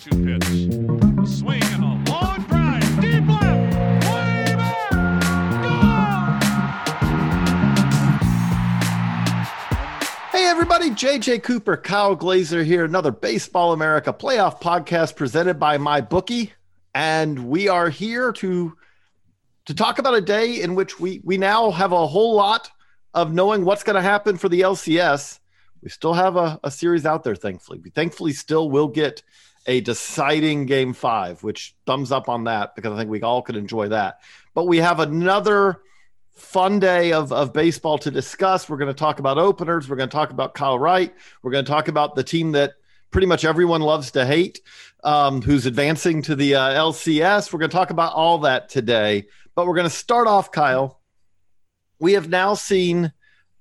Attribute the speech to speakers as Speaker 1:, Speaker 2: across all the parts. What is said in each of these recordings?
Speaker 1: 2 pitch. A swing and a long drive. Deep left. Way back.
Speaker 2: Hey everybody, JJ Cooper, Kyle Glazer here, another Baseball America playoff podcast presented by my bookie. And we are here to to talk about a day in which we we now have a whole lot of knowing what's going to happen for the LCS. We still have a, a series out there, thankfully. We thankfully still will get a deciding game five, which thumbs up on that because I think we all could enjoy that. But we have another fun day of, of baseball to discuss. We're going to talk about openers. We're going to talk about Kyle Wright. We're going to talk about the team that pretty much everyone loves to hate, um, who's advancing to the uh, LCS. We're going to talk about all that today. But we're going to start off, Kyle. We have now seen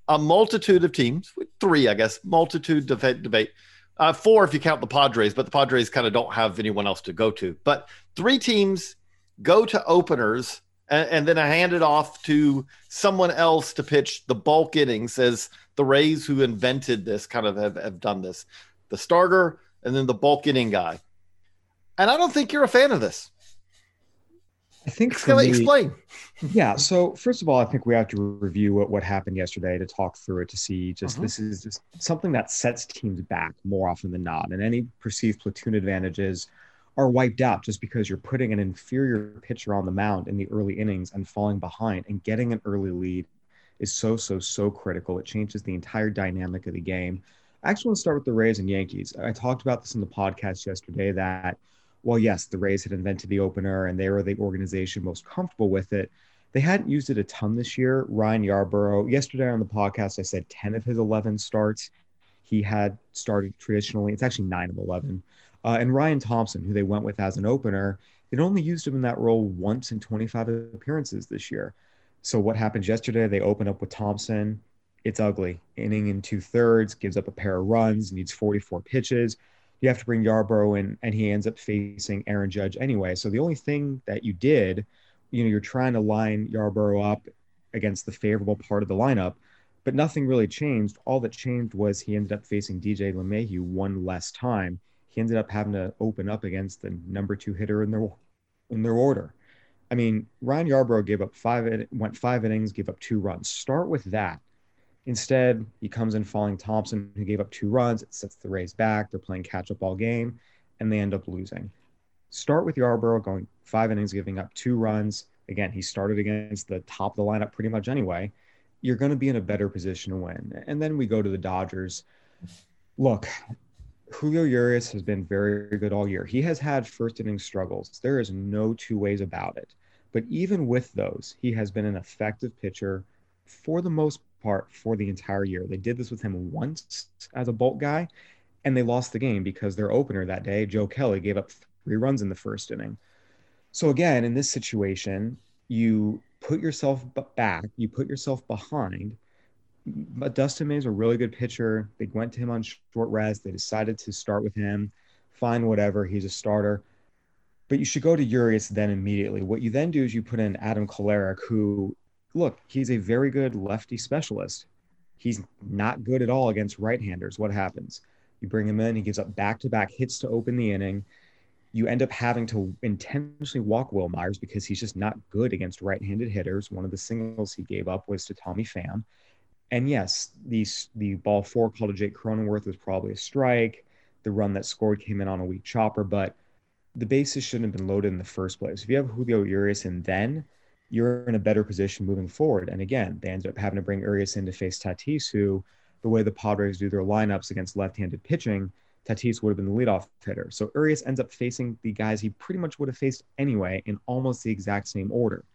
Speaker 2: a multitude of teams, three, I guess, multitude debate, debate. Uh, four if you count the Padres, but the Padres kind of don't have anyone else to go to. But three teams go to openers and, and then I hand it off to someone else to pitch the bulk innings as the Rays who invented this kind of have, have done this. The starter and then the bulk inning guy. And I don't think you're a fan of this.
Speaker 3: I think me,
Speaker 2: explain.
Speaker 3: yeah. So first of all, I think we have to review what, what happened yesterday to talk through it to see just
Speaker 2: Mhm.
Speaker 3: this is just something that sets teams back more often than not, and any perceived platoon advantages are wiped out just because you're putting an inferior pitcher on the mound in the early innings and falling behind and getting an early lead is so so so critical. It changes the entire dynamic of the game. I actually want to start with the Rays and Yankees. I talked about this in the podcast yesterday that well, yes, the Rays had invented the opener and they were the organization most comfortable with it. They hadn't used it a ton this year. Ryan Yarbrough, yesterday on the podcast, I said 10 of his 11 starts he had started traditionally. It's actually 9 of 11. Uh, and Ryan Thompson, who they went with as an opener, they'd only used him in that role once in 25 appearances this year. So what happened yesterday? They open up with Thompson. It's ugly. Inning in two thirds, gives up a pair of runs, needs 44 pitches you have to bring Yarbrough in, and he ends up facing Aaron Judge anyway. So the only thing that you did, you know, you're trying to line Yarbrough up against the favorable part of the lineup, but nothing really changed. All that changed was he ended up facing DJ LeMahieu one less time. He ended up having to open up against the number two hitter in their in their order. I mean, Ryan Yarbrough gave up five, went five innings, gave up two runs. Start with that. Instead, he comes in falling Thompson, who gave up two runs. It sets the Rays back. They're playing catch up all game, and they end up losing. Start with Yarbrough going five innings, giving up two runs. Again, he started against the top of the lineup pretty much anyway. You're going to be in a better position to win. And then we go to the Dodgers. Look, Julio Urias has been very good all year. He has had first inning struggles. There is no two ways about it. But even with those, he has been an effective pitcher for the most part for the entire year. They did this with him once as a bulk guy, and they lost the game because their opener that day, Joe Kelly, gave up three runs in the first inning. So again, in this situation, you put yourself back, you put yourself behind. But Dustin May is a really good pitcher. They went to him on short rest. They decided to start with him. Fine, whatever. He's a starter. But you should go to Urias then immediately. What you then do is you put in Adam Kolarek, who look, he's a very good lefty specialist. He's not good at all against right-handers. What happens? You bring him in, he gives up back-to-back hits to open the inning. You end up having to intentionally walk Wil Myers because he's just not good against right-handed hitters. One of the singles he gave up was to Tommy Pham. And yes, the, the ball four called to Jake Cronenworth was probably a strike. The run that scored came in on a weak chopper, but the bases shouldn't have been loaded in the first place. If you have Julio Urias and then you're in a better position moving forward. And again, they ended up having to bring Urias in to face Tatis, who, the way the Padres do their lineups against left-handed pitching, Tatis would have been the leadoff hitter. So Urias ends up facing the guys he pretty much would have faced anyway in almost the exact same order.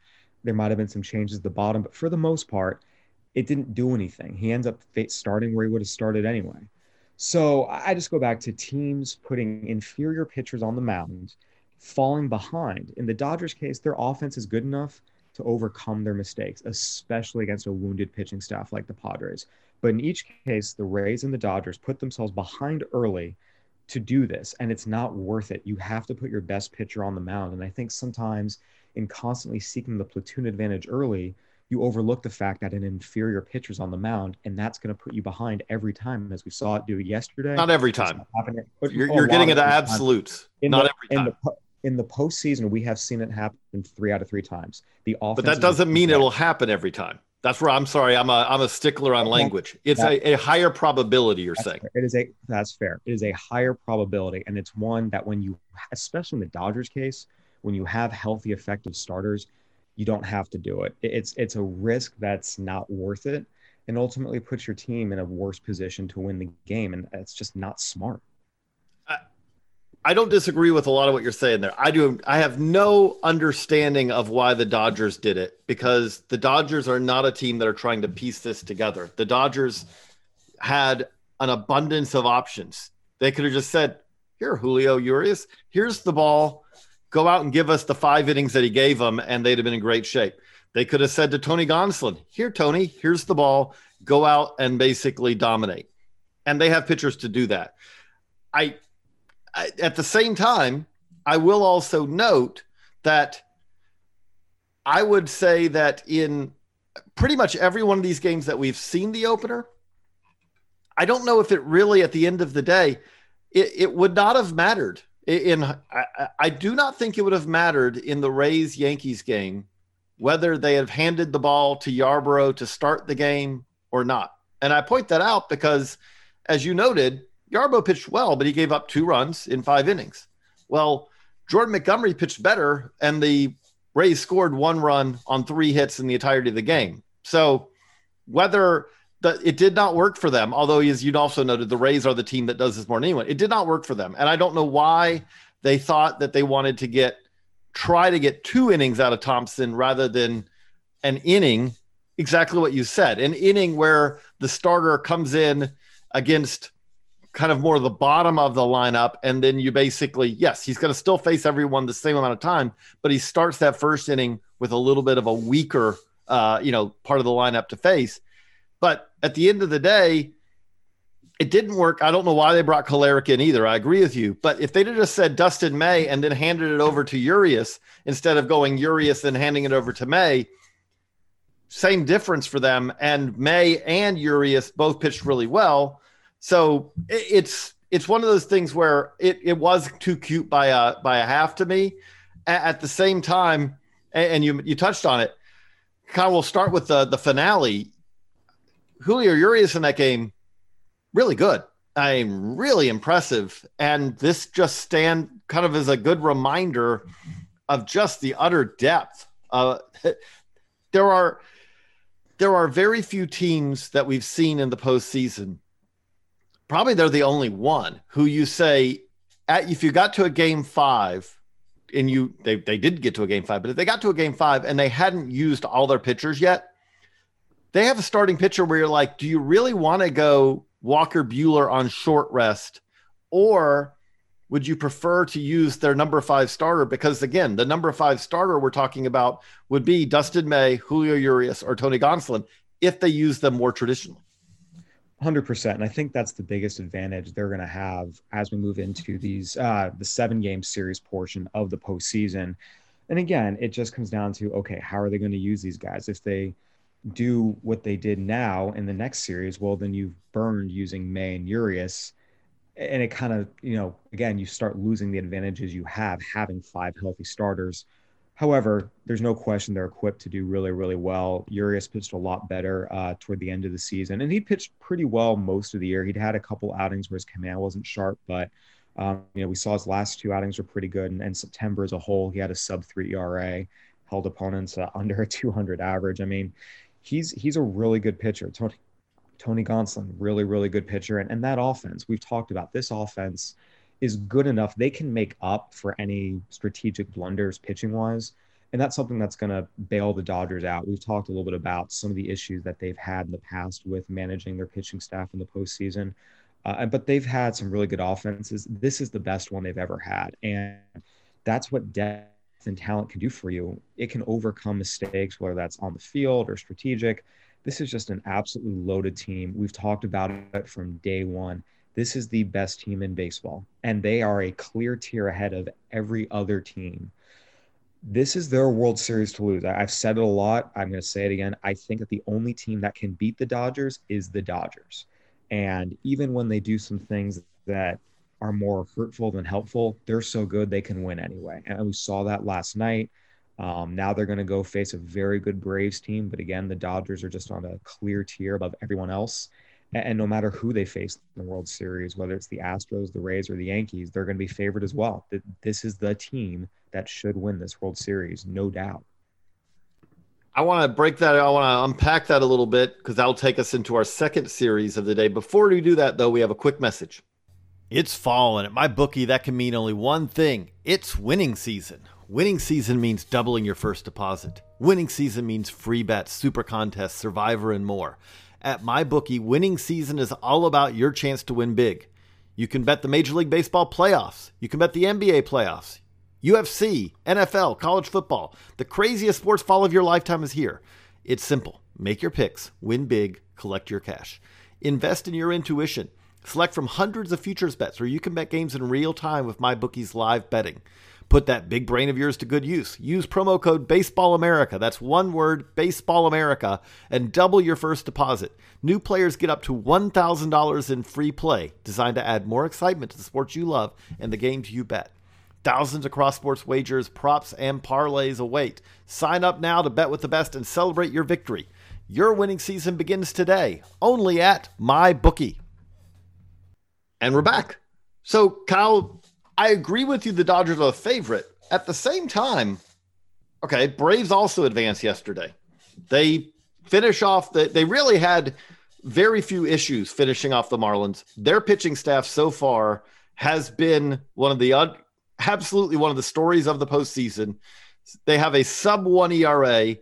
Speaker 3: There might have been some changes at the bottom, but for the most part, it didn't do anything. He ends up starting where he would have started anyway. So I just go back to teams putting inferior pitchers on the mound, falling behind. In the Dodgers case, their offense is good enough to overcome their mistakes, especially against a wounded pitching staff like the Padres. But in each case, the Rays and the Dodgers put themselves behind early to do this, and it's not worth it. You have to put your best pitcher on the mound. And I think sometimes in constantly seeking the platoon advantage early, you overlook the fact that an inferior pitcher's on the mound, and that's going to put you behind every time, as we saw it do yesterday.
Speaker 2: Not every time.
Speaker 3: Happening, but
Speaker 2: You're, you're getting into absolutes. Not
Speaker 3: the,
Speaker 2: every time.
Speaker 3: the in the postseason, we have seen it happen three out of three times. The offense,
Speaker 2: But that doesn't mean it'll happen every time. That's where I'm sorry. I'm a I'm a stickler on language. It's a, a higher probability. You're saying.
Speaker 3: fair. It is a that's fair. It is a higher probability, and it's one that when you, especially in the Dodgers case, when you have healthy, effective starters, you don't have to do it. It- It's it's a risk that's not worth it, and ultimately puts your team in a worse position to win the game, and it's just not smart.
Speaker 2: I don't disagree with a lot of what you're saying there. I do. I have no understanding of why the Dodgers did it because the Dodgers are not a team that are trying to piece this together. The Dodgers had an abundance of options. They could have just said, "Here, Julio Urias, here's the ball. Go out and give us the five innings that he gave them, and they'd have been in great shape." They could have said to Tony Gonsolin, "Here, Tony, here's the ball. Go out and basically dominate." And they have pitchers to do that. I I, at the same time, I will also note that I would say that in pretty much every one of these games that we've seen the opener, I don't know if it really, at the end of the day, it, it would not have mattered. In I, I- do not think it would have mattered in the Rays Yankees game whether they have handed the ball to Yarbrough to start the game or not. And I point that out because, as you noted, Yarbrough pitched well, but he gave up two runs in five innings. Well, Jordan Montgomery pitched better, and the Rays scored one run on three hits in the entirety of the game. So whether the, it did not work for them, although as you'd also noted, the Rays are the team that does this more than anyone. It did not work for them, and I don't know why they thought that they wanted to get try to get two innings out of Thompson rather than an inning. Exactly what you said, an inning where the starter comes in against kind of more the bottom of the lineup. And then you basically, yes, he's going to still face everyone the same amount of time, but he starts that first inning with a little bit of a weaker, uh, you know, part of the lineup to face. But at the end of the day, it didn't work. I don't know why they brought Kolarek in either. I agree with you. But if they'd have just said Dustin May and then handed it over to Urias instead of going Urias and handing it over to May, same difference for them. And May and Urias both pitched really well. So it's it's one of those things where it, it was too cute by a by a half to me. At, the same time, and, and you you touched on it. Kind of, we'll start with the the finale. Julio Urias in that game, really good. I'm really impressive, and this just stand kind of as a good reminder of just the utter depth. Uh, there are there are very few teams that we've seen in the postseason probably they're the only one who you say at, if you got to a game five and you they, they did get to a game five but if they got to a game five and they hadn't used all their pitchers yet they have a starting pitcher where you're like do you really want to go walker buehler on short rest? Or would you prefer to use their number five starter? Because again the number five starter we're talking about would be dustin may julio urias or tony gonsolin if they use them more traditionally
Speaker 3: Hundred percent, and I think that's the biggest advantage they're going to have as we move into these uh, the seven game series portion of the postseason. And again, it just comes down to okay, how are they going to use these guys? If they do what they did now in the next series, well, then you've burned using May and Urias, and it kind of you know again you start losing the advantages you have having five healthy starters. However, there's no question they're equipped to do really, really well. Urias pitched a lot better uh, toward the end of the season, and he pitched pretty well most of the year. He'd had a couple outings where his command wasn't sharp, but um, you know we saw his last two outings were pretty good. And, and September as a whole, he had a sub three ERA, held opponents uh, under a 200 average. I mean, he's he's a really good pitcher. Tony Tony Gonsolin, really, really good pitcher, and and that offense we've talked about. This offense is good enough they can make up for any strategic blunders pitching wise and that's something that's going to bail the dodgers out. We've talked a little bit about some of the issues that they've had in the past with managing their pitching staff in the postseason. Uh, but they've had some really good offenses. This is the best one they've ever had. And that's what depth and talent can do for you. It can overcome mistakes whether that's on the field or strategic. This is just an absolutely loaded team. We've talked about it from day one this is the best team in baseball, and they are a clear tier ahead of every other team. this is their World Series to lose. I've said it a lot. I'm going to say it again. I think that the only team that can beat the Dodgers is the Dodgers. And even when they do some things that are more hurtful than helpful, they're so good they can win anyway. And we saw that last night. Um, now they're going to go face a very good Braves team. But again, the Dodgers are just on a clear tier above everyone else. And, and no matter who they face in the World Series, whether it's the Astros, the Rays, or the Yankees, they're going to be favored as well. This is the team that should win this World Series, no doubt.
Speaker 2: I want to break that. I want to unpack that a little bit because that'll take us into our second series of the day. Before we do that, though, we have a quick message.
Speaker 4: It's fall, and at my bookie, that can mean only one thing it's winning season. Winning season means doubling your first deposit. Winning season means free bets, super contests, survivor, and more. At my bookie, winning season is all about your chance to win big. You can bet the Major League Baseball playoffs. You can bet the NBA playoffs. UFC, NFL, college football. The craziest sports fall of your lifetime is here. It's simple. Make your picks, win big, collect your cash. Invest in your intuition. Select from hundreds of futures bets where you can bet games in real time with MyBookie's live betting. Put that big brain of yours to good use. Use promo code BaseballAmerica. That's one word, BaseballAmerica, and double your first deposit. New players get up to $1,000 in free play, designed to add more excitement to the sports you love and the games you bet. Thousands of cross sports wagers, props, and parlays await. Sign up now to bet with the best and celebrate your victory. Your winning season begins today, only at MyBookie.
Speaker 2: And we're back. So, Kyle, I agree with you. The Dodgers are a favorite. At the same time, okay, Braves also advanced yesterday. They finish off the, they really had very few issues finishing off the Marlins. Their pitching staff so far has been one of the un, absolutely one of the stories of the postseason. They have a sub one ERA.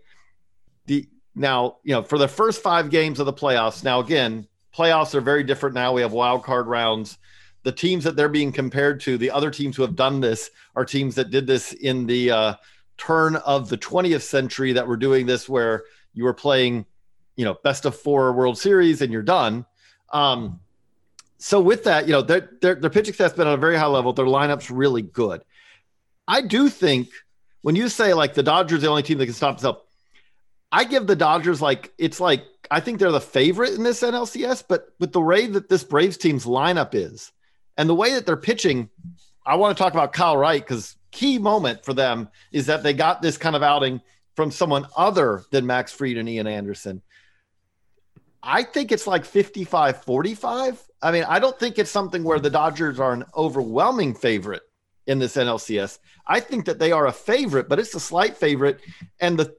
Speaker 2: The now, you know, for the first five games of the playoffs. Now, again, playoffs are very different now. We have wild card rounds. The teams that they're being compared to, the other teams who have done this, are teams that did this in the uh, turn of the 20th century that were doing this, where you were playing, you know, best of four World Series and you're done. Um, so with that, you know, their, their, their pitching staff's been on a very high level. Their lineup's really good. I do think when you say like the Dodgers the only team that can stop itself, I give the Dodgers like it's like I think they're the favorite in this NLCS, but with the way that this Braves team's lineup is and the way that they're pitching, I want to talk about Kyle Wright because key moment for them is that they got this kind of outing from someone other than Max Fried and Ian Anderson. I think it's like 55 45. I mean, I don't think it's something where the Dodgers are an overwhelming favorite in this NLCS. I think that they are a favorite, but it's a slight favorite. And the,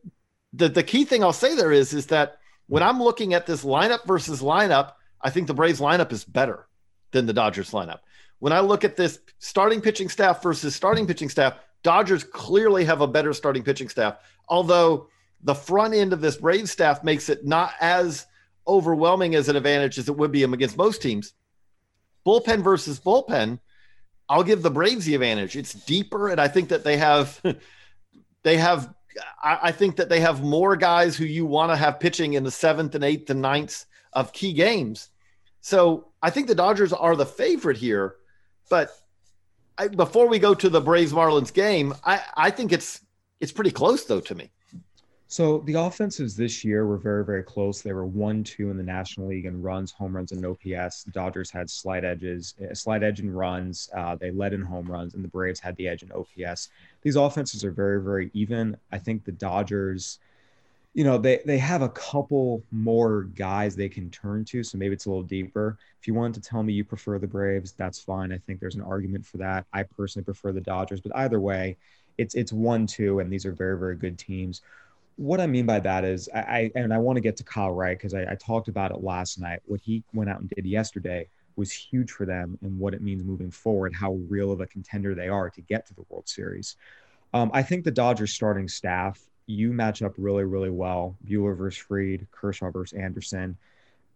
Speaker 2: the, the key thing I'll say there is, is that when I'm looking at this lineup versus lineup, I think the Braves lineup is better than the Dodgers lineup. When I look at this starting pitching staff versus starting pitching staff, Dodgers clearly have a better starting pitching staff. Although the front end of this Braves staff makes it not as overwhelming as an advantage as it would be against most teams. Bullpen versus bullpen, I'll give the Braves the advantage. It's deeper, and I think that they have they have I, think that they have more guys who you want to have pitching in the seventh and eighth and ninth of key games. So I think the Dodgers are the favorite here. But I, before we go to the Braves Marlins game, I, I think it's it's pretty close though to me.
Speaker 3: So the offenses this year were very, very close. They were one, two in the National League in runs, home runs, and OPS. The Dodgers had slight edges, a slight edge in runs. Uh, they led in home runs, and the Braves had the edge in OPS. These offenses are very, very even. I think the Dodgers, you know, they they have a couple more guys they can turn to, so maybe it's a little deeper. If you wanted to tell me you prefer the Braves, that's fine. I think there's an argument for that. I personally prefer the Dodgers, but either way, it's it's one, two, and these are very, very good teams what I mean by that is, I, I and I want to get to Kyle Wright because I, I, talked about it last night. What he went out and did yesterday was huge for them and what it means moving forward, how real of a contender they are to get to the World Series. Um, I think the Dodgers starting staff, you match up really, really well. Buehler versus Fried, Kershaw versus Anderson.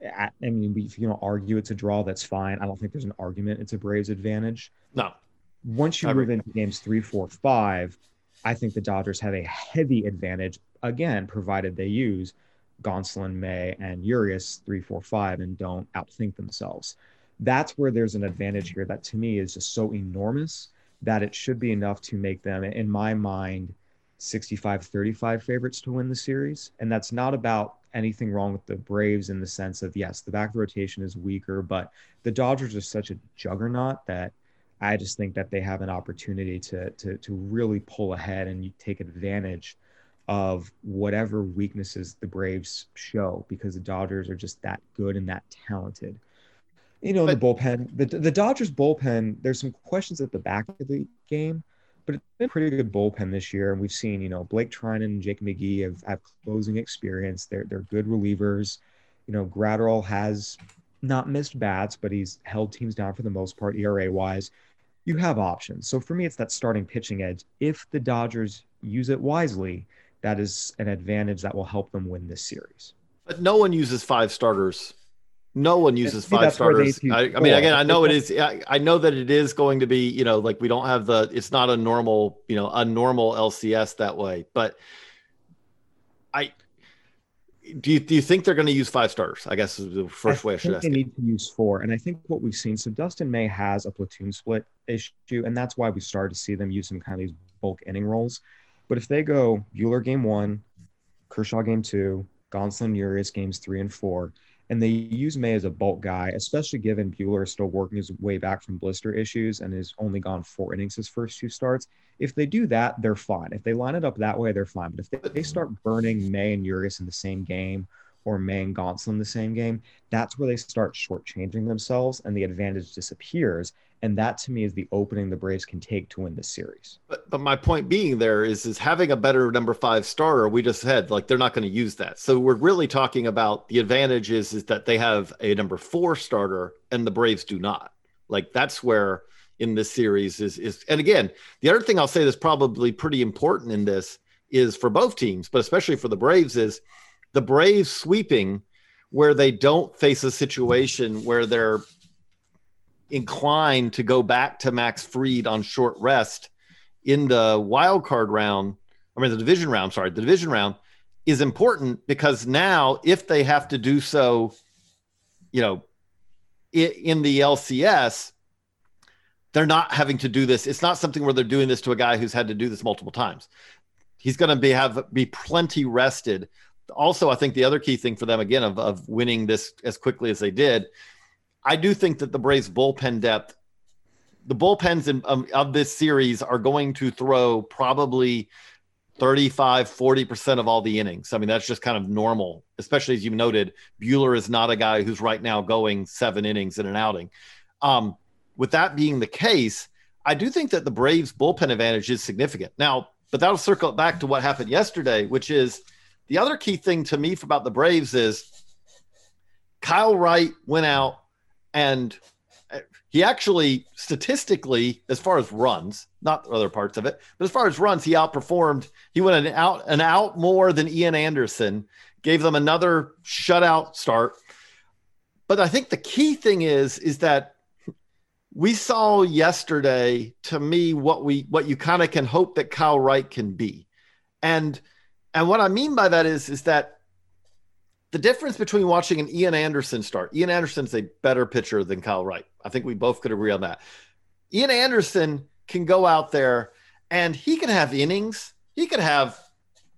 Speaker 3: I, I mean, if you don't argue it's a draw, that's fine. I don't think there's an argument it's a Braves advantage.
Speaker 2: No.
Speaker 3: Once you move into games three, four, five, I think the Dodgers have a heavy advantage again, provided they use Gonsolin, May, and Urias three, four, five, and don't outthink themselves. That's where there's an advantage here that to me is just so enormous that it should be enough to make them, in my mind, 65 35 favorites to win the series. And that's not about anything wrong with the Braves in the sense of, yes, the back rotation is weaker, but the Dodgers are such a juggernaut that I just think that they have an opportunity to, to, to really pull ahead and take advantage of whatever weaknesses the Braves show because the Dodgers are just that good and that talented. You know, but, the bullpen, the, the Dodgers bullpen, there's some questions at the back of the game but it's been pretty good bullpen this year. And we've seen, you know, Blake Treinen and Jake McGee have, have closing experience. They're they're good relievers. You know, Graterol has not missed bats, but he's held teams down for the most part, ERA wise. You have options. So for me, it's that starting pitching edge. If the Dodgers use it wisely, that is an advantage that will help them win this series.
Speaker 2: But no one uses five starters no one uses five starters. I, I, mean, again, I know it is. I, I, know that it is going to be. You know, like we don't have the. It's not a normal. You know, a normal LCS that way. But I do. You, do you think they're going to use five starters? I guess is the first I way I should ask.
Speaker 3: They need to use four, and I think what we've seen. So Dustin May has a platoon split issue, and that's why we started to see them use some kind of these bulk inning roles. But if they go Euler game one, Kershaw game two, Gonsolin Urias games three and four and they use May as a bulk guy, especially given Buehler is still working his way back from blister issues and has only gone four innings his first two starts. If they do that, they're fine. If they line it up that way, they're fine. But if they, they start burning May and Urias in the same game or May and Gonsolin in the same game, that's where they start shortchanging themselves and the advantage disappears. And that to me is the opening the Braves can take to win the series.
Speaker 2: But, but my point being there is is having a better number five starter. We just said like they're not going to use that. So we're really talking about the advantage is, is that they have a number four starter and the Braves do not. Like that's where in this series is is and again the other thing I'll say that's probably pretty important in this is for both teams, but especially for the Braves is the Braves sweeping where they don't face a situation where they're inclined to go back to Max Fried on short rest in the wild card round, I mean the division round, sorry, the division round is important because now if they have to do so, you know, in the LCS, they're not having to do this. It's not something where they're doing this to a guy who's had to do this multiple times. He's going to be have be plenty rested also, I think the other key thing for them again of, of winning this as quickly as they did, I do think that the Braves bullpen depth, the bullpens in, um, of this series are going to throw probably 35, 40% of all the innings. I mean, that's just kind of normal, especially as you noted, Buehler is not a guy who's right now going seven innings in an outing. Um, with that being the case, I do think that the Braves bullpen advantage is significant. Now, but that'll circle back to what happened yesterday, which is – the other key thing to me about the Braves is Kyle Wright went out and uh, he actually statistically, as far as runs, not other parts of it, but as far as runs, he outperformed. He went an out an out more than Ian Anderson, gave them another shutout start. But I think the key thing is is that we saw yesterday to me what we what you kind of can hope that Kyle Wright can be. And and what I mean by that is, is that the difference between watching an Ian Anderson start, Ian Anderson's a better pitcher than Kyle Wright. I think we both could agree on that. Ian Anderson can go out there and he can have innings. He could have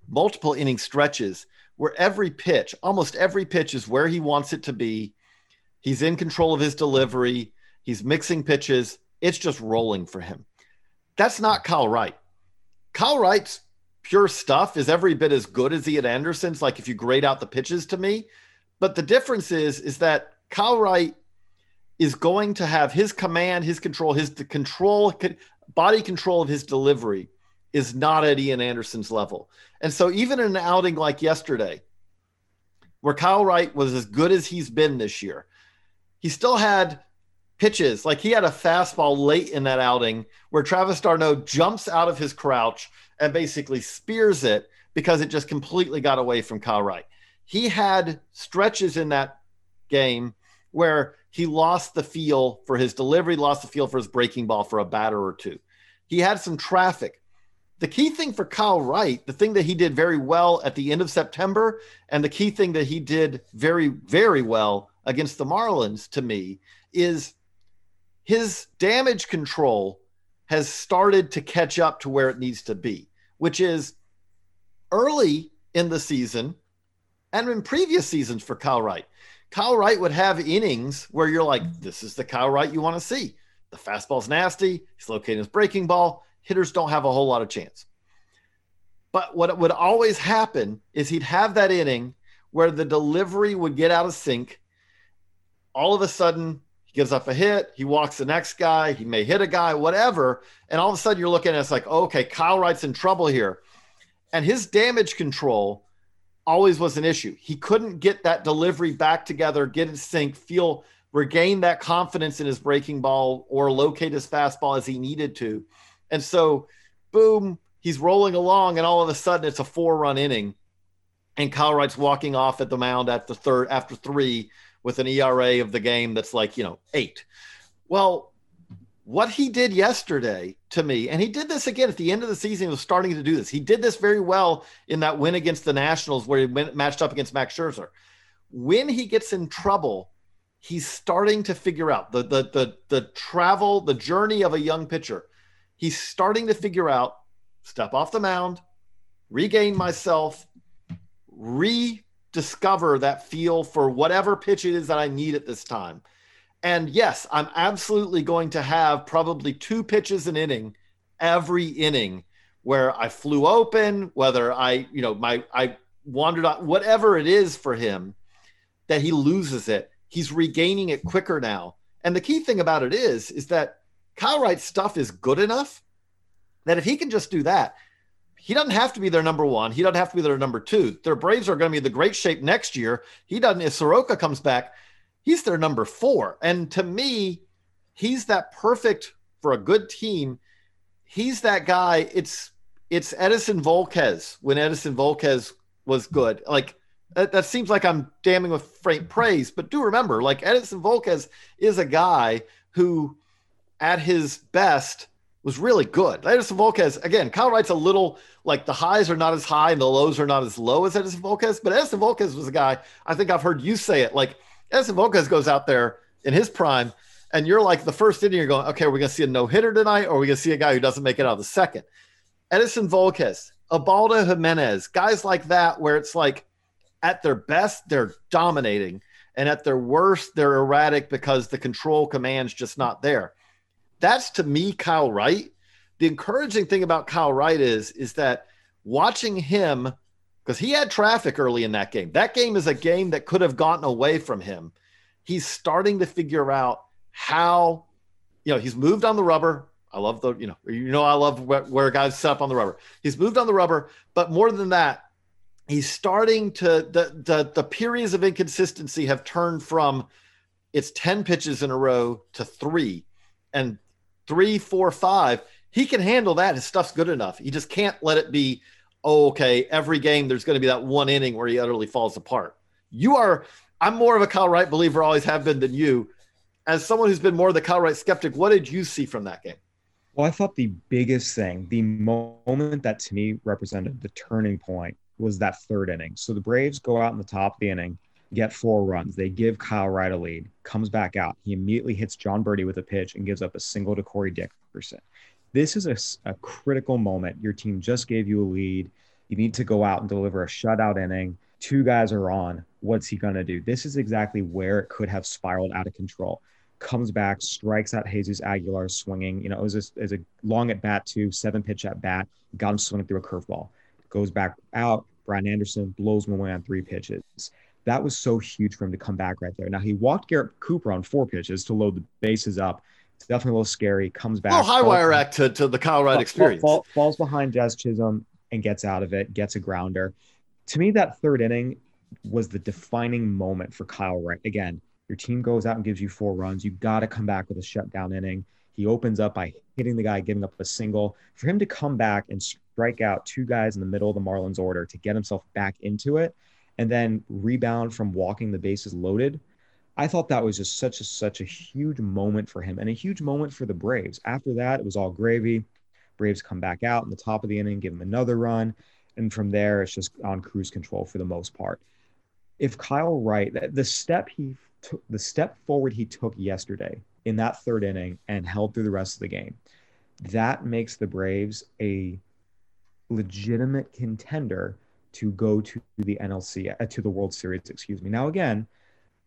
Speaker 2: multiple inning stretches where every pitch, almost every pitch is where he wants it to be. He's in control of his delivery. He's mixing pitches. It's just rolling for him. That's not Kyle Wright. Kyle Wright's pure stuff is every bit as good as Ian Anderson's. Like if you grade out the pitches to me, but the difference is is that Kyle Wright is going to have his command, his control, his control, body control of his delivery is not at Ian Anderson's level. And so even in an outing like yesterday, where Kyle Wright was as good as he's been this year, he still had pitches. Like he had a fastball late in that outing where Travis d'Arnaud jumps out of his crouch and basically spears it because it just completely got away from Kyle Wright. He had stretches in that game where he lost the feel for his delivery, lost the feel for his breaking ball for a batter or two. He had some traffic. The key thing for Kyle Wright, the thing that he did very well at the end of September, and the key thing that he did very, very well against the Marlins to me is his damage control has started to catch up to where it needs to be, which is early in the season and in previous seasons for Kyle Wright. Kyle Wright would have innings where you're like, this is the Kyle Wright you want to see. The fastball's nasty. He's locating his breaking ball. Hitters don't have a whole lot of chance. But what would always happen is he'd have that inning where the delivery would get out of sync. All of a sudden, he gives up a hit. He walks the next guy. He may hit a guy, whatever. And all of a sudden, you're looking at it, it's like, oh, okay, Kyle Wright's in trouble here. And his damage control always was an issue. He couldn't get that delivery back together, get in sync, feel regain that confidence in his breaking ball or locate his fastball as he needed to. And so, boom, he's rolling along, and all of a sudden it's a four run inning. And Kyle Wright's walking off at the mound at the third after three with an ERA of the game that's like, you know, eight. Well, what he did yesterday to me, and he did this again at the end of the season, he was starting to do this. He did this very well in that win against the Nationals where he went, matched up against Max Scherzer. When he gets in trouble, he's starting to figure out the the the the travel, the journey of a young pitcher. He's starting to figure out step off the mound, regain myself, rediscover that feel for whatever pitch it is that I need at this time. And yes, I'm absolutely going to have probably two pitches an inning every inning where I flew open, whether I, you know, my I wandered on whatever it is for him that he loses it. He's regaining it quicker now. And the key thing about it is, is that Kyle Wright's stuff is good enough that if he can just do that, he doesn't have to be their number one. He doesn't have to be their number two. Their Braves are going to be in the great shape next year. He doesn't. If Soroka comes back, he's their number four. And to me, he's that perfect for a good team. He's that guy. It's it's Edinson Volquez when Edison Volquez was good. Like that, that seems like I'm damning with faint praise, but do remember, like Edison Volquez is a guy who, at his best, was really good. Edinson Volquez, again, Kyle Wright's a little like the highs are not as high and the lows are not as low as Edison Volquez, but Edison Volquez was a guy, I think I've heard you say it, like Edison Volquez goes out there in his prime, and you're like the first inning, you're going, okay, we're going to see a no hitter tonight, or we're going to see a guy who doesn't make it out of the second. Edison Volquez, Ubaldo Jimenez, guys like that, where it's like at their best, they're dominating, and at their worst, they're erratic because the control command's just not there. That's to me, Kyle Wright. The encouraging thing about Kyle Wright is, is that watching him because he had traffic early in that game. That game is a game that could have gotten away from him. He's starting to figure out how, you know, he's moved on the rubber. I love the, you know, you know, I love where, where guys set up on the rubber. He's moved on the rubber, but more than that, he's starting to the the the periods of inconsistency have turned from it's 10 pitches in a row to three and three, four, five. He can handle that. His stuff's good enough. He just can't let it be oh, okay, every game there's going to be that one inning where he utterly falls apart. You are, I'm more of a Kyle Wright believer, always have been than you. As someone who's been more of the Kyle Wright skeptic, what did you see from that game?
Speaker 3: Well, I thought the biggest thing, the moment that to me represented the turning point was that third inning. So the Braves go out in the top of the inning, get four runs. They give Kyle Wright a lead, comes back out. He immediately hits Jon Berti with a pitch and gives up a single to Corey Dickerson this is a, a critical moment. Your team just gave you a lead. You need to go out and deliver a shutout inning. Two guys are on. What's he going to do? This is exactly where it could have spiraled out of control. Comes back, strikes out Jesus Aguilar swinging. You know, it was a, it was a long at bat, two, seven pitch at bat, got him swinging through a curveball. Goes back out. Brian Anderson blows him away on three pitches. That was so huge for him to come back right there. Now, he walked Garrett Cooper on four pitches to load the bases up it's definitely a little scary. Comes back.
Speaker 2: Oh, high wire act to, to the Kyle Wright experience.
Speaker 3: Fall, falls behind Jazz Chisholm and gets out of it, gets a grounder. To me, that third inning was the defining moment for Kyle Wright. Again, your team goes out and gives you four runs. You got to come back with a shutdown inning. He opens up by hitting the guy, giving up a single. For him to come back and strike out two guys in the middle of the Marlins order to get himself back into it and then rebound from walking the bases loaded I thought that was just such a such a huge moment for him and a huge moment for the Braves. After that, it was all gravy. Braves come back out in the top of the inning, give him another run, and from there it's just on cruise control for the most part. If Kyle Wright, the step he took, the step forward he took yesterday in that third inning and held through the rest of the game, that makes the Braves a legitimate contender to go to the NLC uh, to the World Series. Excuse me. Now again,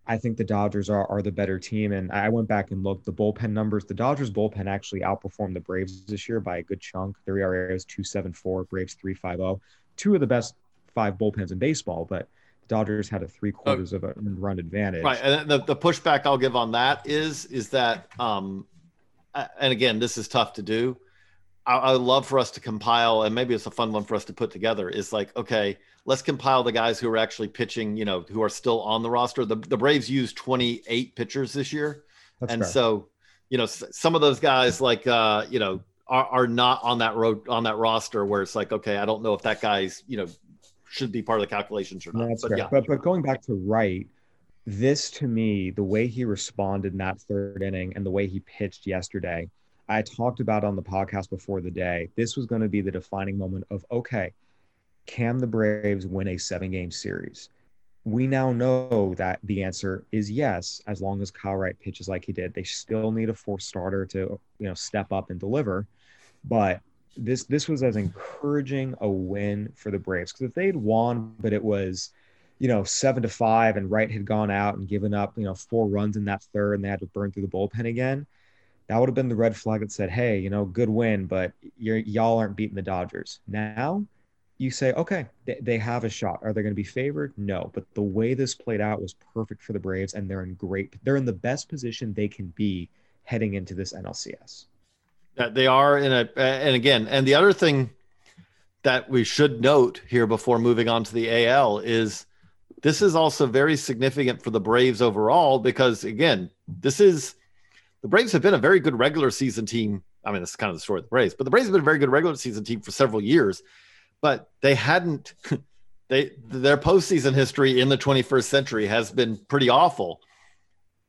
Speaker 3: I think the Dodgers are, are the better team. And I went back and looked the bullpen numbers. The Dodgers bullpen actually outperformed the Braves this year by a good chunk. Their ERA is 274, Braves 350. Two of the best five bullpens in baseball, but Dodgers had a three quarters oh, of a run advantage.
Speaker 2: Right. And the, the pushback I'll give on that is is that um and again, this is tough to do. I, I love for us to compile, and maybe it's a fun one for us to put together. Is like, okay, let's compile the guys who are actually pitching, you know, who are still on the roster. The, the Braves used 28 pitchers this year. That's and fair. so, you know, some of those guys like, uh, you know, are, are not on that road on that roster where it's like, okay, I don't know if that guy's, you know, should be part of the calculations or not.
Speaker 3: No, but, yeah. but but going back to Wright, this to me, the way he responded in that third inning and the way he pitched yesterday, I talked about on the podcast before the day. This was going to be the defining moment of okay, can the Braves win a seven game series? We now know that the answer is yes, as long as Kyle Wright pitches like he did. They still need a fourth starter to, you know, step up and deliver. But this this was as encouraging a win for the Braves because if they'd won, but it was, you know, seven to five, and Wright had gone out and given up, you know, four runs in that third, and they had to burn through the bullpen again. That would have been the red flag that said, "Hey, you know, good win, but you're, y'all aren't beating the Dodgers." Now you say, okay, they, they have a shot. Are they going to be favored? No. But the way this played out was perfect for the Braves, and they're in great, they're in the best position they can be heading into this NLCS.
Speaker 2: Uh, they are in a, and again, and the other thing that we should note here before moving on to the AL is this is also very significant for the Braves overall because, again, this is the Braves have been a very good regular season team. I mean, this is kind of the story of the Braves, but the Braves have been a very good regular season team for several years but they hadn't. They their postseason history in the 21st century has been pretty awful.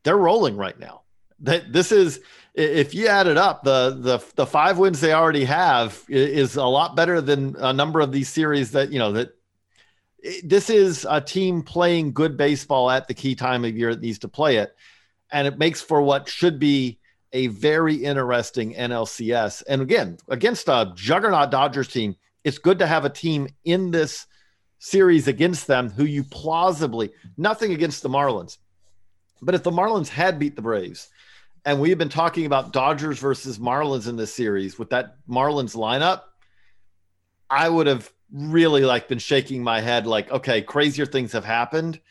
Speaker 2: They're rolling right now. That this is if you add it up, the the the five wins they already have is a lot better than a number of these series that you know that this is a team playing good baseball at the key time of year it needs to play it and it makes for what should be a very interesting NLCS and again against a juggernaut Dodgers team it's good to have a team in this series against them who you plausibly nothing against the Marlins. But if the Marlins had beat the Braves, and we've been talking about Dodgers versus Marlins in this series with that Marlins lineup, I would have really like been shaking my head like, okay, crazier things have happened,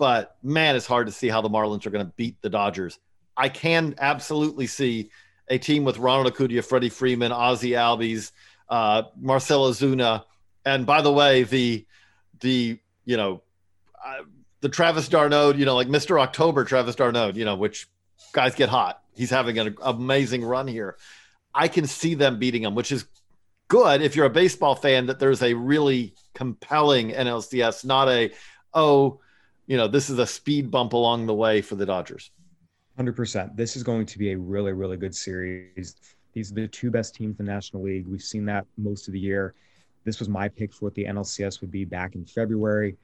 Speaker 2: but man, it's hard to see how the Marlins are going to beat the Dodgers. I can absolutely see a team with Ronald Acuna, Freddie Freeman, Ozzie Albies, uh, Marcell Ozuna, and by the way, the the you know uh, the Travis d'Arnaud, you know, like Mr. October Travis d'Arnaud, you know, which guys get hot. He's having an amazing run here. I can see them beating him, which is good if you're a baseball fan that there's a really compelling NLCS, not a oh, you know, this is a speed bump along the way for the Dodgers.
Speaker 3: 100%. This is going to be a really really good series these are the two best teams in the National League. We've seen that most of the year. This was my pick for what the NLCS would be back in February.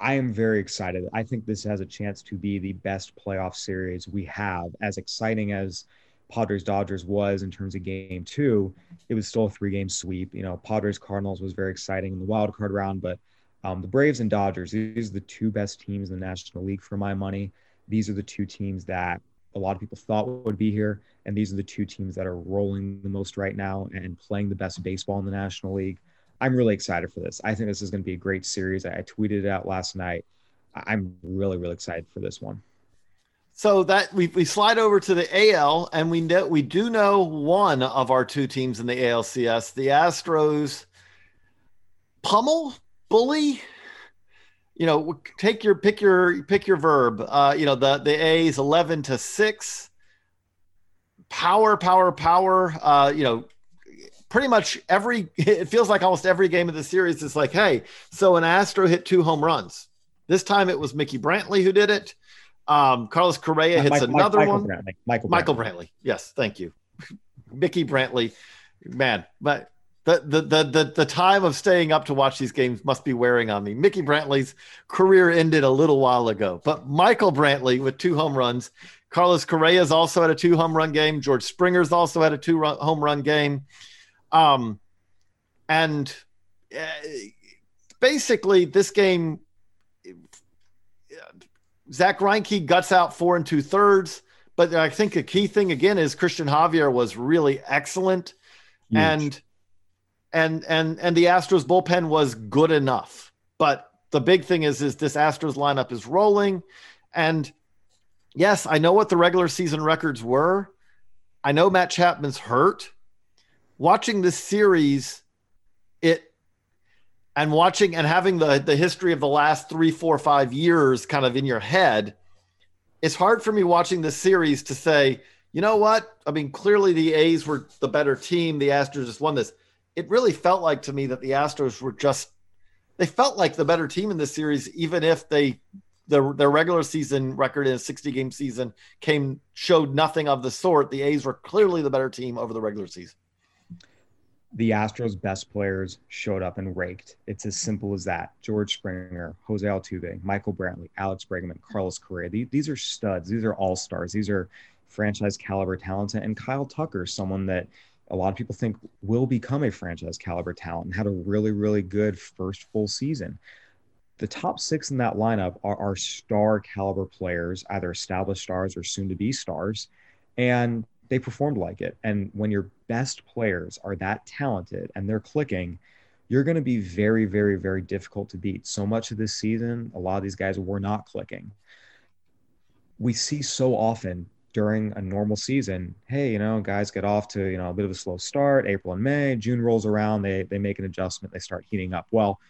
Speaker 3: I am very excited. I think this has a chance to be the best playoff series we have. As exciting as Padres Dodgers was in terms of game two, it was still a three game sweep. You know, Padres Cardinals was very exciting in the wild card round, but um, the Braves and Dodgers, these are the two best teams in the National League for my money. These are the two teams that a lot of people thought would be here. And these are the two teams that are rolling the most right now and playing the best baseball in the National League. I'm really excited for this. I think this is going to be a great series. I tweeted it out last night. I'm really, really excited for this one.
Speaker 2: So that we, we slide over to the AL, and we know we do know one of our two teams in the ALCS, the Astros. Pummel, bully, you know, take your pick your pick your verb. Uh, you know, the the a is eleven to six. Power, power, power. Uh, you know, pretty much every. It feels like almost every game of the series is like, hey, so an Astro hit two home runs. This time it was Mickey Brantley who did it. Um, Carlos Correa hits another Michael one. Brantley. Michael, Brantley. Michael Brantley. Yes, thank you, Mickey Brantley. Man, but the, the the the the time of staying up to watch these games must be wearing on me. Mickey Brantley's career ended a little while ago, but Michael Brantley with two home runs. Carlos Correa's also had a two home run game. George Springer's also had a two run, home run game. Um, and uh, basically this game, Zack Greinke guts out four and two thirds. But I think the key thing again is Christian Javier was really excellent,
Speaker 3: Huge.
Speaker 2: and and and and the Astros bullpen was good enough. But the big thing is is this Astros lineup is rolling, and yes, I know what the regular season records were. I know Matt Chapman's hurt. Watching this series, it and watching and having the the history of the last three, four, five years kind of in your head, it's hard for me watching this series to say, you know what? I mean, clearly the A's were the better team. The Astros just won this. It really felt like to me that the Astros were just they felt like the better team in this series, even if they their their regular season record in a 60 game season came showed nothing of the sort. The A's were clearly the better team over the regular season.
Speaker 3: the Astros' best players showed up and raked. It's as simple as that. George Springer, Jose Altuve, Michael Brantley, Alex Bregman, Carlos Correa. These, these are studs. These are all stars. These are franchise caliber talent. And Kyle Tucker, someone that a lot of people think will become a franchise caliber talent and had a really, really good first full season. The top six in that lineup are, are star caliber players, either established stars or soon to be stars. And they performed like it. And when your best players are that talented and they're clicking, you're going to be very, very, very difficult to beat. So much of this season, a lot of these guys were not clicking. We see so often during a normal season, hey, you know, guys get off to, you know, a bit of a slow start, April and May, June rolls around, they they make an adjustment, they start heating up. Well,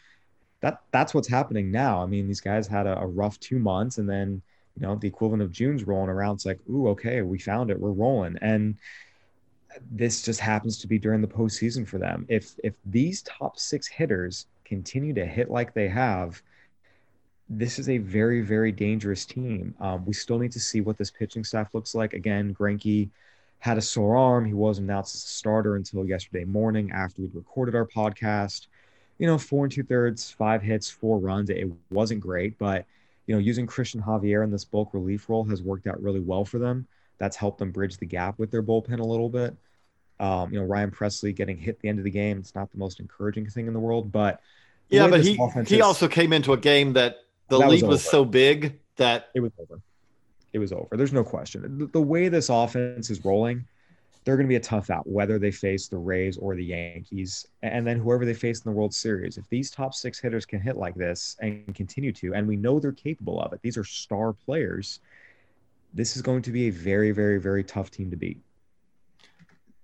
Speaker 3: that that's what's happening now. I mean, these guys had a, a rough two months and then you know, the equivalent of June's rolling around. It's like, ooh, okay, we found it. We're rolling. And this just happens to be during the postseason for them. If if these top six hitters continue to hit like they have, this is a very, very dangerous team. Um, we still need to see what this pitching staff looks like. Again, Greinke had a sore arm. He wasn't announced as a starter until yesterday morning after we'd recorded our podcast. You know, four and two thirds, five hits, four runs. It wasn't great, but you know, using Cristian Javier in this bulk relief role has worked out really well for them. That's helped them bridge the gap with their bullpen a little bit. Um, you know, Ryan Pressly getting hit the end of the game. It's not the most encouraging thing in the world, but
Speaker 2: Yeah, but he he also came into a game that the
Speaker 3: That was
Speaker 2: lead was so big that
Speaker 3: it was over. It was over. There's no question. The, the way this offense is rolling, they're going to be a tough out, whether they face the Rays or the Yankees, and then whoever they face in the World Series. If these top six hitters can hit like this and continue to, and we know they're capable of it, these are star players. This is going to be a very, very, very tough team to beat.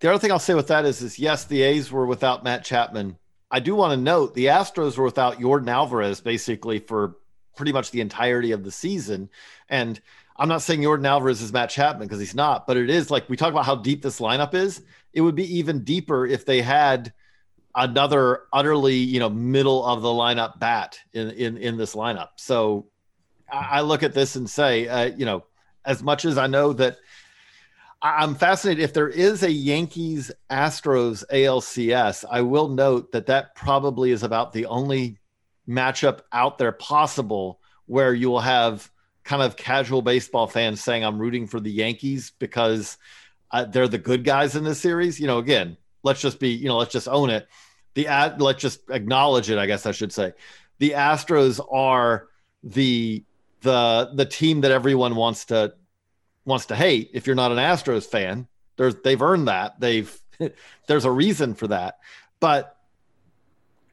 Speaker 2: The other thing I'll say with that is, is yes, the A's were without Matt Chapman. I do want to note the Astros were without Yordan Alvarez basically for pretty much the entirety of the season. And I'm not saying Yordan Alvarez is Matt Chapman because he's not, but it is like we talk about how deep this lineup is. It would be even deeper if they had another utterly, you know, middle of the lineup bat in in in this lineup. So I, look at this and say, uh, you know, as much as I know that I'm fascinated. If there is a Yankees Astros ALCS, I will note that that probably is about the only matchup out there possible where you will have kind of casual baseball fans saying, I'm rooting for the Yankees because uh, they're the good guys in this series. You know, again, let's just be, you know, let's just own it. The ad, let's just acknowledge it. I guess I should say, the Astros are the the the team that everyone wants to wants to hate if you're not an Astros fan. There's they've earned that. They've there's a reason for that. But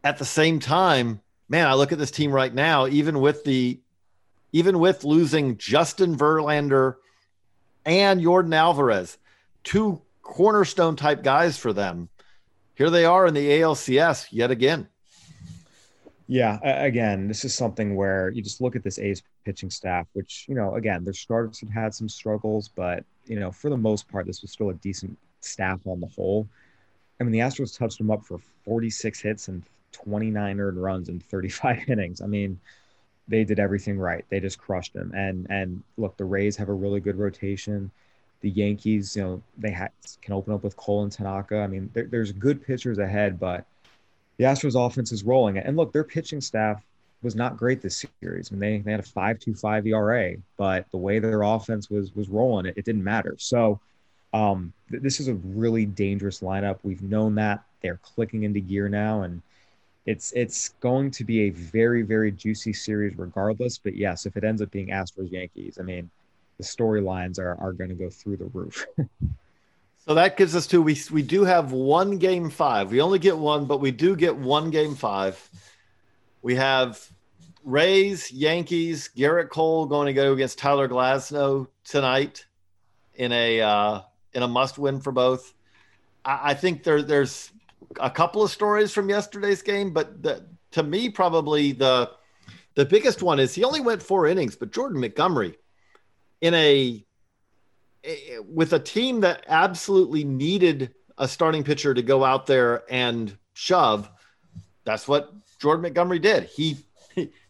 Speaker 2: at the same time, man, I look at this team right now, even with the even with losing Justin Verlander and Yordan Alvarez, two cornerstone type guys for them. Here they are in the ALCS yet again.
Speaker 3: Yeah, again, this is something where you just look at this A's pitching staff, which, you know, again, their starters have had some struggles, but, you know, for the most part, this was still a decent staff on the whole. I mean, the Astros touched them up for 46 hits and 29 earned runs in 35 innings. I mean, they did everything right. They just crushed them. And and look, the Rays have a really good rotation. The Yankees, you know, they ha- can open up with Cole and Tanaka. I mean, there, there's good pitchers ahead, but the Astros offense is rolling. And look, their pitching staff was not great this series. I mean, they, they had a 5.25 ERA, but the way their offense was was rolling, it, it didn't matter. So um, th- this is a really dangerous lineup. We've known that they're clicking into gear now, and it's it's going to be a very very juicy series regardless. But yes, if it ends up being Astros Yankees, I mean, the storylines are are going to go through the roof.
Speaker 2: so that gives us two. We we do have one game five. We only get one, but we do get one game five. We have Rays, Yankees, Gerrit Cole going to go against Tyler Glasnow tonight in a uh, in a must win for both. I, I think there there's a couple of stories from yesterday's game, but the, to me, probably the the biggest one is he only went four innings, but Jordan Montgomery in a, with a team that absolutely needed a starting pitcher to go out there and shove. That's what Jordan Montgomery did. He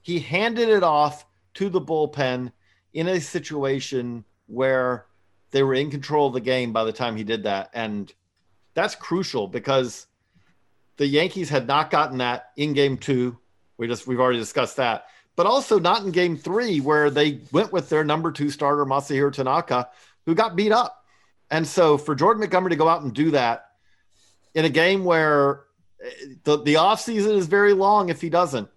Speaker 2: he handed it off to the bullpen in a situation where they were in control of the game by the time he did that, and that's crucial because the Yankees had not gotten that in game two. We just we've already discussed that, but also not in game three where they went with their number two starter Masahiro Tanaka, who got beat up. And so for Jordan Montgomery to go out and do that in a game where eh, the the offseason is very long if he doesn't,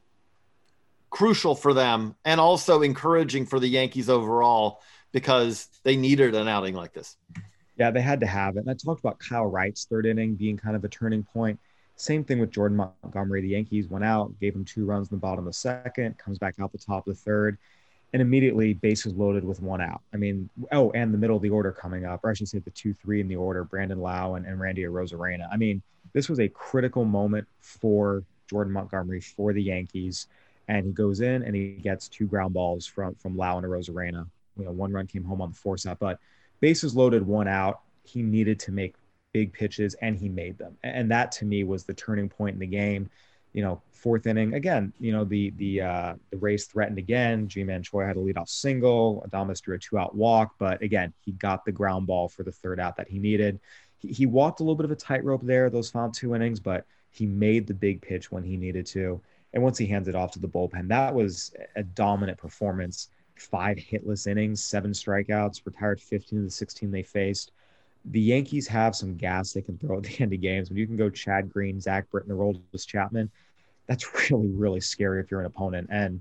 Speaker 2: crucial for them and also encouraging for the Yankees overall because they needed an outing like this.
Speaker 3: Yeah, they had to have it. And I talked about Kyle Wright's third inning being kind of a turning point. Same thing with Jordan Montgomery. The Yankees went out, gave him two runs in the bottom of the second, comes back out the top of the third, and immediately bases loaded with one out. I mean, oh, and the middle of the order coming up, or I should say the two, three in the order, Brandon Lowe and, and Randy Arozarena. I mean, this was a critical moment for Jordan Montgomery for the Yankees. And he goes in and he gets two ground balls from from Lowe and Arozarena. You know, one run came home on the force out, but bases loaded, one out. He needed to make big pitches and he made them. And that to me was the turning point in the game. You know, fourth inning again. You know the the uh, the Rays threatened again. Ji-Man Choi had a leadoff single. Adames drew a two out walk, but again he got the ground ball for the third out that he needed. He, he walked a little bit of a tightrope there those final two innings, but he made the big pitch when he needed to. And once he hands it off to the bullpen, that was a dominant performance. Five hitless innings, seven strikeouts, retired 15 of the 16 they faced the Yankees have some gas they can throw at the end of games. When you can go Chad Green, Zach Britton, or Aroldis Chapman, that's really, really scary if you're an opponent. And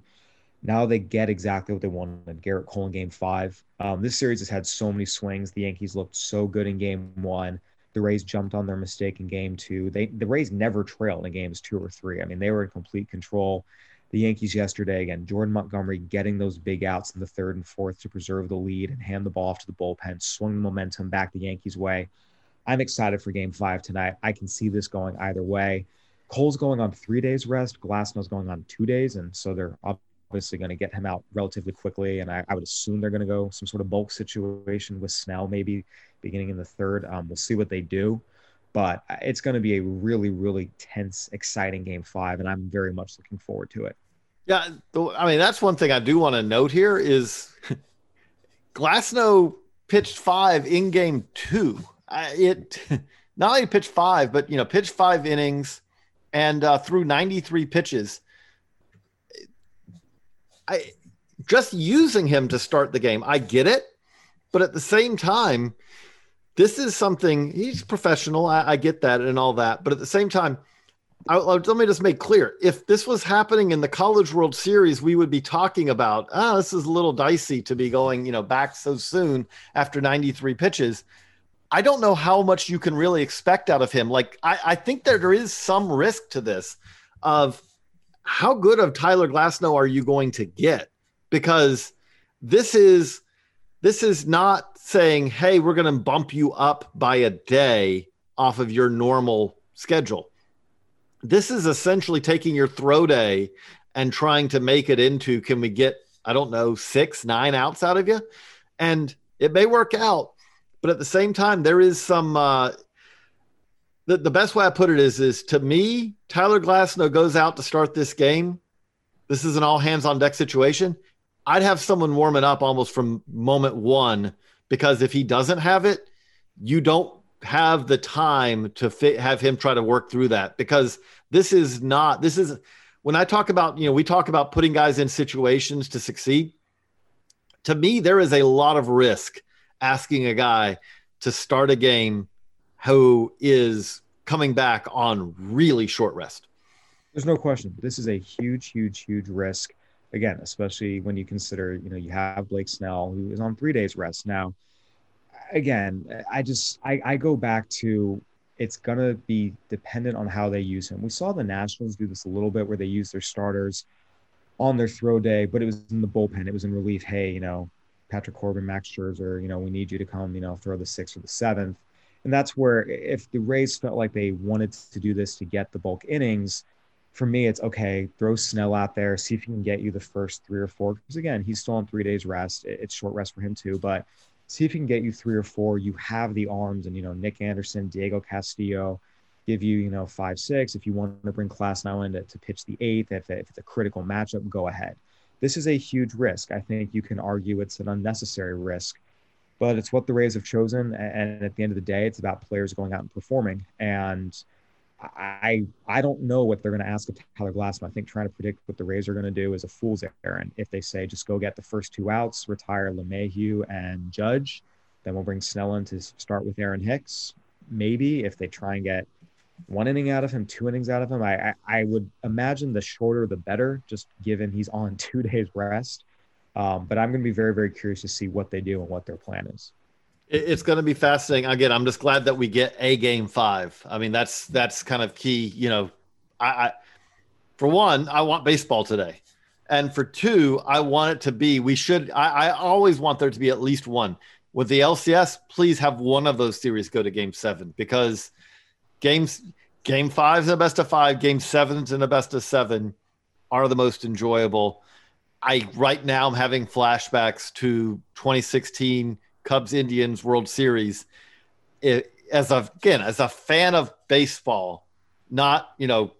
Speaker 3: now they get exactly what they wanted. Gerrit Cole in game five. Um, this series has had so many swings. The Yankees looked so good in game one. The Rays jumped on their mistake in game two. They the Rays never trailed in games two or three. I mean, they were in complete control the Yankees yesterday. Again, Jordan Montgomery getting those big outs in the third and fourth to preserve the lead and hand the ball off to the bullpen, swung the momentum back the Yankees' way. I'm excited for game five tonight. I can see this going either way. Cole's going on three days rest, Glasnow's going on two days, and so they're obviously going to get him out relatively quickly. And I, I would assume they're going to go some sort of bulk situation with Snell maybe beginning in the third. Um, we'll see what they do but it's going to be a really, really tense, exciting game five, and I'm very much looking forward to it.
Speaker 2: Yeah, I mean that's one thing I do want to note here is Glasnow pitched five in game two. It not only pitched five, but you know pitched five innings and uh, threw 93 pitches. I just using him to start the game, I get it, but at the same time this is something he's professional. I, I, get that and all that, but at the same time, I, let me just make clear: if this was happening in the College World Series, we would be talking about, ah, oh, this is a little dicey to be going, you know, back so soon after 93 pitches. I don't know how much you can really expect out of him. Like, I, I think there is some risk to this of how good of Tyler Glasnow are you going to get? Because this is this is not saying, hey, we're going to bump you up by a day off of your normal schedule. This is essentially taking your throw day and trying to make it into can we get, I don't know, six, nine outs out of you? And it may work out, but at the same time, there is some. Uh, the, the best way I put it is, is to me, Tyler Glasnow goes out to start this game. This is an all hands on deck situation. I'd have someone warming up almost from moment one because if he doesn't have it, you don't have the time to fit, have him try to work through that because this is not this is when I talk about you know we talk about putting guys in situations to succeed. To me, there is a lot of risk asking a guy to start a game who is coming back on really short rest.
Speaker 3: There's no question. This is a huge, huge, huge risk. Again, especially when you consider, you know, you have Blake Snell who is on three days rest now. Again, I just I, I go back to it's gonna be dependent on how they use him. We saw the Nationals do this a little bit where they use their starters on their throw day, but it was in the bullpen. It was in relief. Hey, you know, Patrick Corbin, Max Scherzer, you know, we need you to come, you know, throw the sixth or the seventh. And that's where if the Rays felt like they wanted to do this to get the bulk innings, for me, it's okay, throw Snell out there, see if he can get you the first three or four. Because again, he's still on three days rest. It's short rest for him too, but see if he can get you three or four. You have the arms and, you know, Nick Anderson, Diego Castillo, give you, you know, five, six. If you want to bring Glasnow in to, to pitch the eighth, if, if it's a critical matchup, go ahead. This is a huge risk. I think you can argue it's an unnecessary risk, but it's what the Rays have chosen. And at the end of the day, it's about players going out and performing. And I I don't know what they're going to ask of Tyler Glasnow. I think trying to predict what the Rays are going to do is a fool's errand. If they say just go get the first two outs, retire LeMahieu and Judge, then we'll bring Snell in to start with Aaron Hicks. Maybe if they try and get one inning out of him, two innings out of him. I, I, I would imagine the shorter the better, just given he's on two days rest. Um, but I'm going to be very, very curious to see what they do and what their plan is.
Speaker 2: It's going to be fascinating. Again, I'm just glad that we get a game five. I mean, that's that's kind of key. You know, I, I for one, I want baseball today, and for two, I want it to be. We should. I, I always want there to be at least one with the LCS. Please have one of those series go to game seven because games game fives in a best of five, game sevens in a best of seven are the most enjoyable. I right now I'm having flashbacks to 2016 Cubs Indians World Series. It, as a again as a fan of baseball, not you know,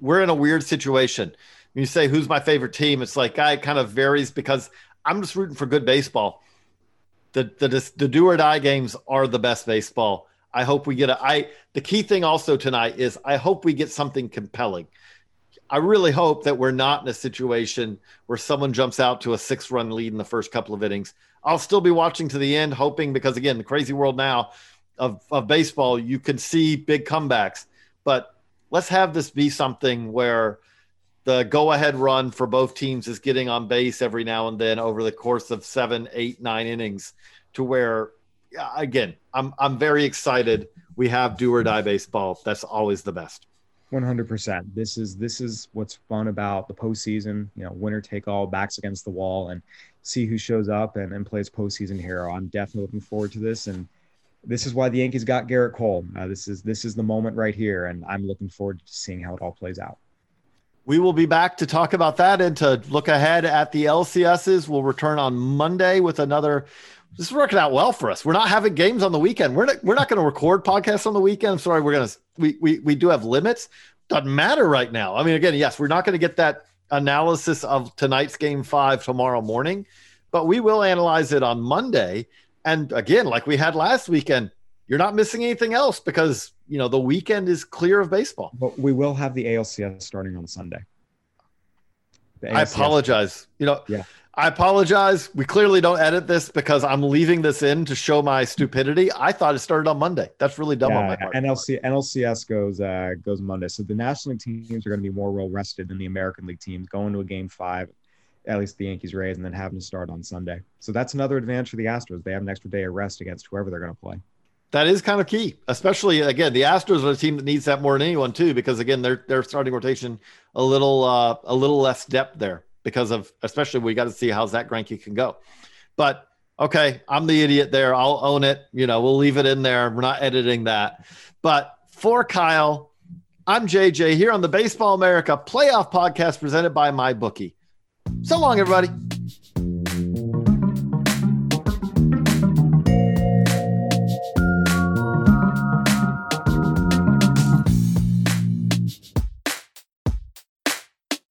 Speaker 2: we're in a weird situation. When you say who's my favorite team, it's like I kind of varies because I'm just rooting for good baseball. The the the do or die games are the best baseball. I hope we get a I the key thing also tonight is I hope we get something compelling. I really hope that we're not in a situation where someone jumps out to a six run lead in the first couple of innings. I'll still be watching to the end, hoping because again, the crazy world now of, of baseball, you can see big comebacks. But let's have this be something where the go ahead run for both teams is getting on base every now and then over the course of seven, eight, nine innings to where again, I'm I'm very excited. We have do or die baseball. That's always the best.
Speaker 3: One hundred percent. This is this is what's fun about the postseason. You know, winner take all, backs against the wall, and see who shows up and, and plays postseason hero. I'm definitely looking forward to this, and this is why the Yankees got Gerrit Cole. Uh, this is this is the moment right here, and I'm looking forward to seeing how it all plays out.
Speaker 2: We will be back to talk about that and to look ahead at the LCSs. We'll return on Monday with another this is working out well for us. We're not having games on the weekend. We're not we're not going to record podcasts on the weekend. Sorry, we're gonna we we we do have limits. Doesn't matter right now. I mean, again, yes, we're not going to get that analysis of tonight's game five tomorrow morning, but we will analyze it on Monday. And again, like we had last weekend, you're not missing anything else because you know the weekend is clear of baseball.
Speaker 3: But we will have the ALCS starting on Sunday.
Speaker 2: I apologize. You know,
Speaker 3: yeah.
Speaker 2: I apologize. We clearly don't edit this because I'm leaving this in to show my stupidity. I thought it started on Monday. That's really dumb
Speaker 3: yeah,
Speaker 2: on my part.
Speaker 3: NLC NLCS goes uh, goes Monday. So the National League teams are going to be more well rested than the American League teams going to a game five, at least the Yankees Rays, and then having to start on Sunday. So that's another advantage for the Astros. They have an extra day of rest against whoever they're going to play.
Speaker 2: That is kind of key, especially again, the Astros are a team that needs that more than anyone too, because again, their their starting rotation a little uh, a little less depth there because of especially we got to see how Zack Greinke can go. But okay, I'm the idiot there. I'll own it. You know, we'll leave it in there. We're not editing that. But for Kyle, I'm JJ here on the Baseball America Playoff Podcast presented by MyBookie. So long, everybody.